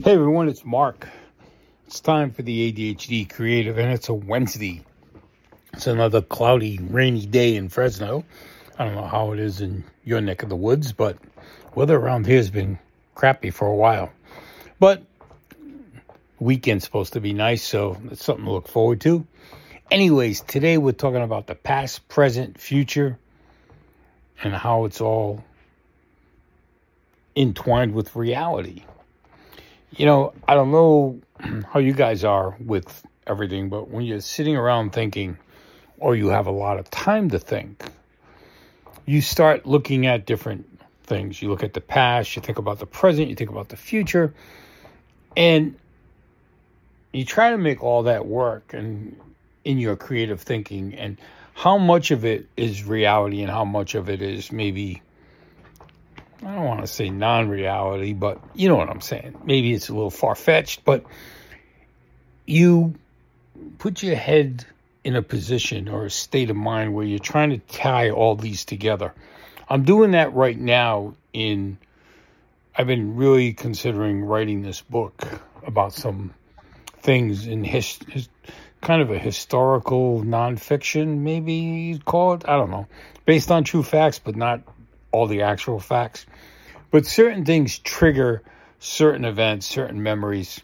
Hey everyone, it's Mark. It's time for the ADHD Creative, and it's a Wednesday. It's another cloudy, rainy day in Fresno. I don't know how it is in your neck of the woods, but weather around here has been crappy for a while. But weekend's supposed to be nice, so it's something to look forward to. Anyways, today we're talking about the past, present, future, and how it's all entwined with reality you know, I don't know how you guys are with everything, but when you're sitting around thinking, or you have a lot of time to think, you start looking at different things. You look at the past, you think about the present, you think about the future, and you try to make all that work and in your creative thinking and how much of it is reality and how much of it is maybe I don't want to say non reality, but you know what I'm saying. Maybe it's a little far fetched, but you put your head in a position or a state of mind where you're trying to tie all these together. I'm doing that right now in I've been really considering writing this book about some things in his, his kind of a historical nonfiction, maybe you'd call it. I don't know, based on true facts, but not all the actual facts. But certain things trigger certain events, certain memories.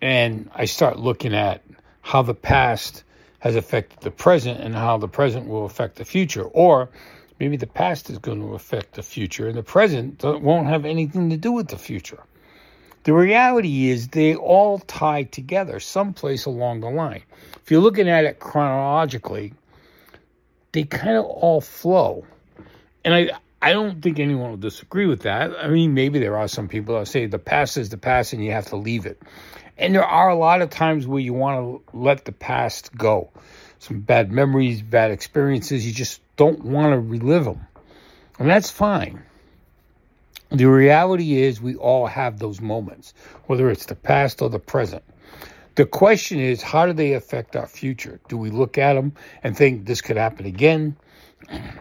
And I start looking at how the past has affected the present and how the present will affect the future. Or maybe the past is going to affect the future and the present won't have anything to do with the future. The reality is they all tie together someplace along the line. If you're looking at it chronologically, they kind of all flow. And I, I don't think anyone will disagree with that. I mean, maybe there are some people that say the past is the past and you have to leave it. And there are a lot of times where you want to let the past go. Some bad memories, bad experiences, you just don't want to relive them. And that's fine. The reality is, we all have those moments, whether it's the past or the present. The question is, how do they affect our future? Do we look at them and think this could happen again?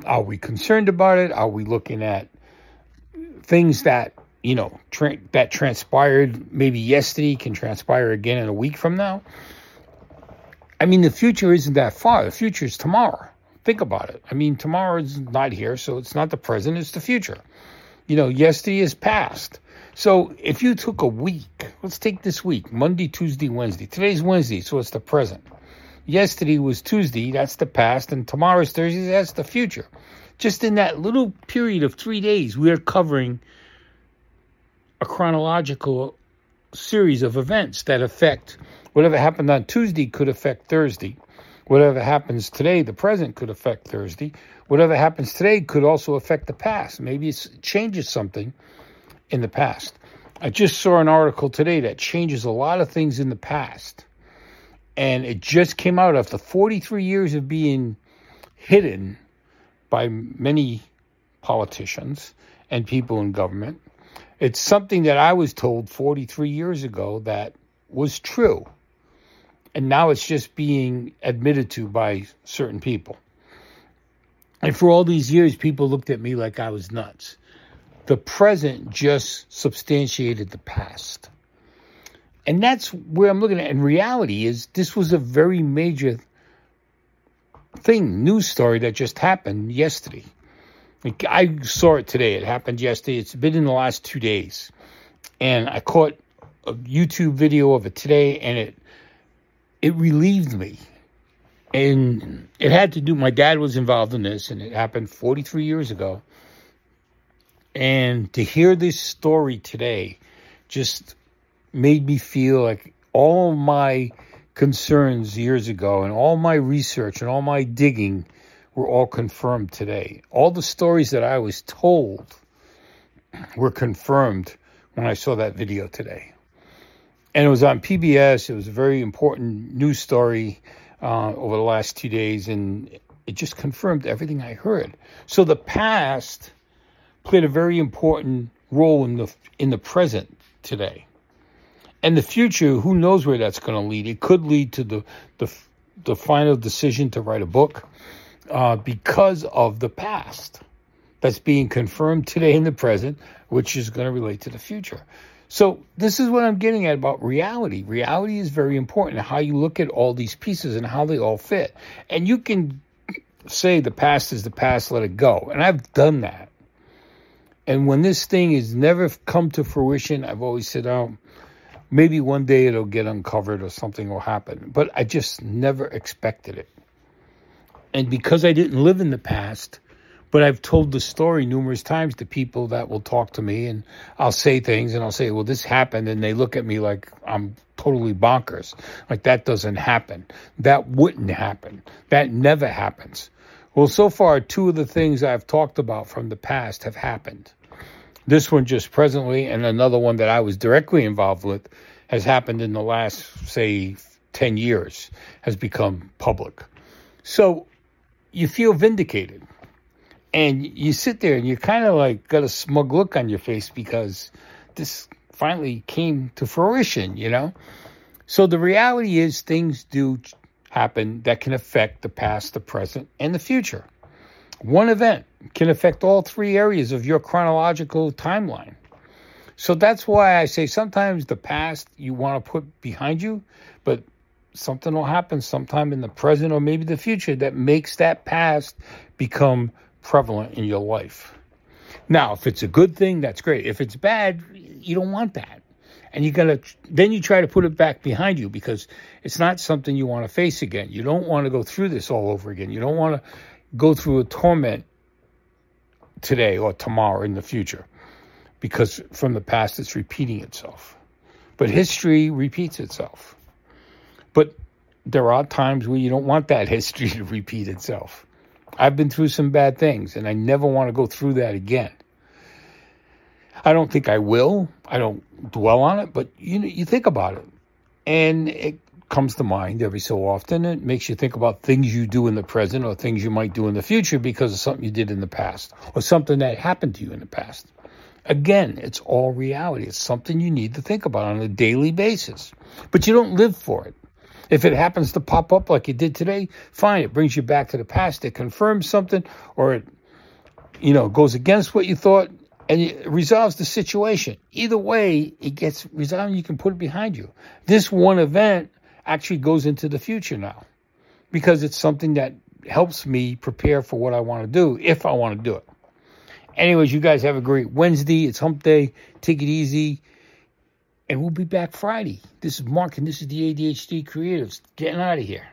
Are we concerned about it? Are we looking at things that, you know, tra- that transpired maybe yesterday can transpire again in a week from now? I mean, the future isn't that far. The future is tomorrow. Think about it. I mean, tomorrow is not here, so it's not the present, it's the future. You know, yesterday is past. So if you took a week, let's take this week Monday, Tuesday, Wednesday. Today's Wednesday, so it's the present. Yesterday was Tuesday, that's the past, and tomorrow is Thursday, that's the future. Just in that little period of three days, we are covering a chronological series of events that affect whatever happened on Tuesday could affect Thursday. Whatever happens today, the present could affect Thursday. Whatever happens today could also affect the past. Maybe it changes something in the past. I just saw an article today that changes a lot of things in the past and it just came out after 43 years of being hidden by many politicians and people in government. It's something that I was told 43 years ago that was true. And now it's just being admitted to by certain people. And for all these years, people looked at me like I was nuts. The present just substantiated the past. And that's where I'm looking at. And reality is, this was a very major thing, news story that just happened yesterday. Like, I saw it today. It happened yesterday. It's been in the last two days. And I caught a YouTube video of it today, and it it relieved me. And it had to do, my dad was involved in this, and it happened 43 years ago. And to hear this story today just made me feel like all my concerns years ago and all my research and all my digging were all confirmed today. All the stories that I was told were confirmed when I saw that video today. And it was on PBS. It was a very important news story uh, over the last two days, and it just confirmed everything I heard. So the past played a very important role in the in the present today and the future, who knows where that's going to lead? It could lead to the the, the final decision to write a book uh, because of the past. that's being confirmed today in the present, which is going to relate to the future. So this is what I'm getting at about reality. Reality is very important. How you look at all these pieces and how they all fit. And you can say the past is the past, let it go. And I've done that. And when this thing has never come to fruition, I've always said, oh, maybe one day it'll get uncovered or something will happen. But I just never expected it. And because I didn't live in the past, but I've told the story numerous times to people that will talk to me and I'll say things and I'll say, well, this happened. And they look at me like I'm totally bonkers. Like that doesn't happen. That wouldn't happen. That never happens. Well, so far, two of the things I've talked about from the past have happened. This one just presently, and another one that I was directly involved with has happened in the last, say, 10 years, has become public. So you feel vindicated. And you sit there and you kind of like got a smug look on your face because this finally came to fruition, you know? So the reality is things do happen that can affect the past, the present, and the future. One event can affect all three areas of your chronological timeline. So that's why I say sometimes the past you want to put behind you, but something will happen sometime in the present or maybe the future that makes that past become prevalent in your life. Now, if it's a good thing, that's great. If it's bad, you don't want that and you gotta then you try to put it back behind you because it's not something you want to face again. You don't want to go through this all over again. You don't want to go through a torment today or tomorrow in the future because from the past it's repeating itself. But history repeats itself. But there are times where you don't want that history to repeat itself. I've been through some bad things and I never want to go through that again. I don't think I will. I don't dwell on it, but you you think about it, and it comes to mind every so often. It makes you think about things you do in the present or things you might do in the future because of something you did in the past or something that happened to you in the past. Again, it's all reality. It's something you need to think about on a daily basis, but you don't live for it. If it happens to pop up like it did today, fine. It brings you back to the past. It confirms something, or it, you know, goes against what you thought and it resolves the situation. Either way, it gets resolved and you can put it behind you. This one event actually goes into the future now because it's something that helps me prepare for what I want to do if I want to do it. Anyways, you guys have a great Wednesday. It's hump day. Take it easy. And we'll be back Friday. This is Mark and this is the ADHD Creatives. Getting out of here.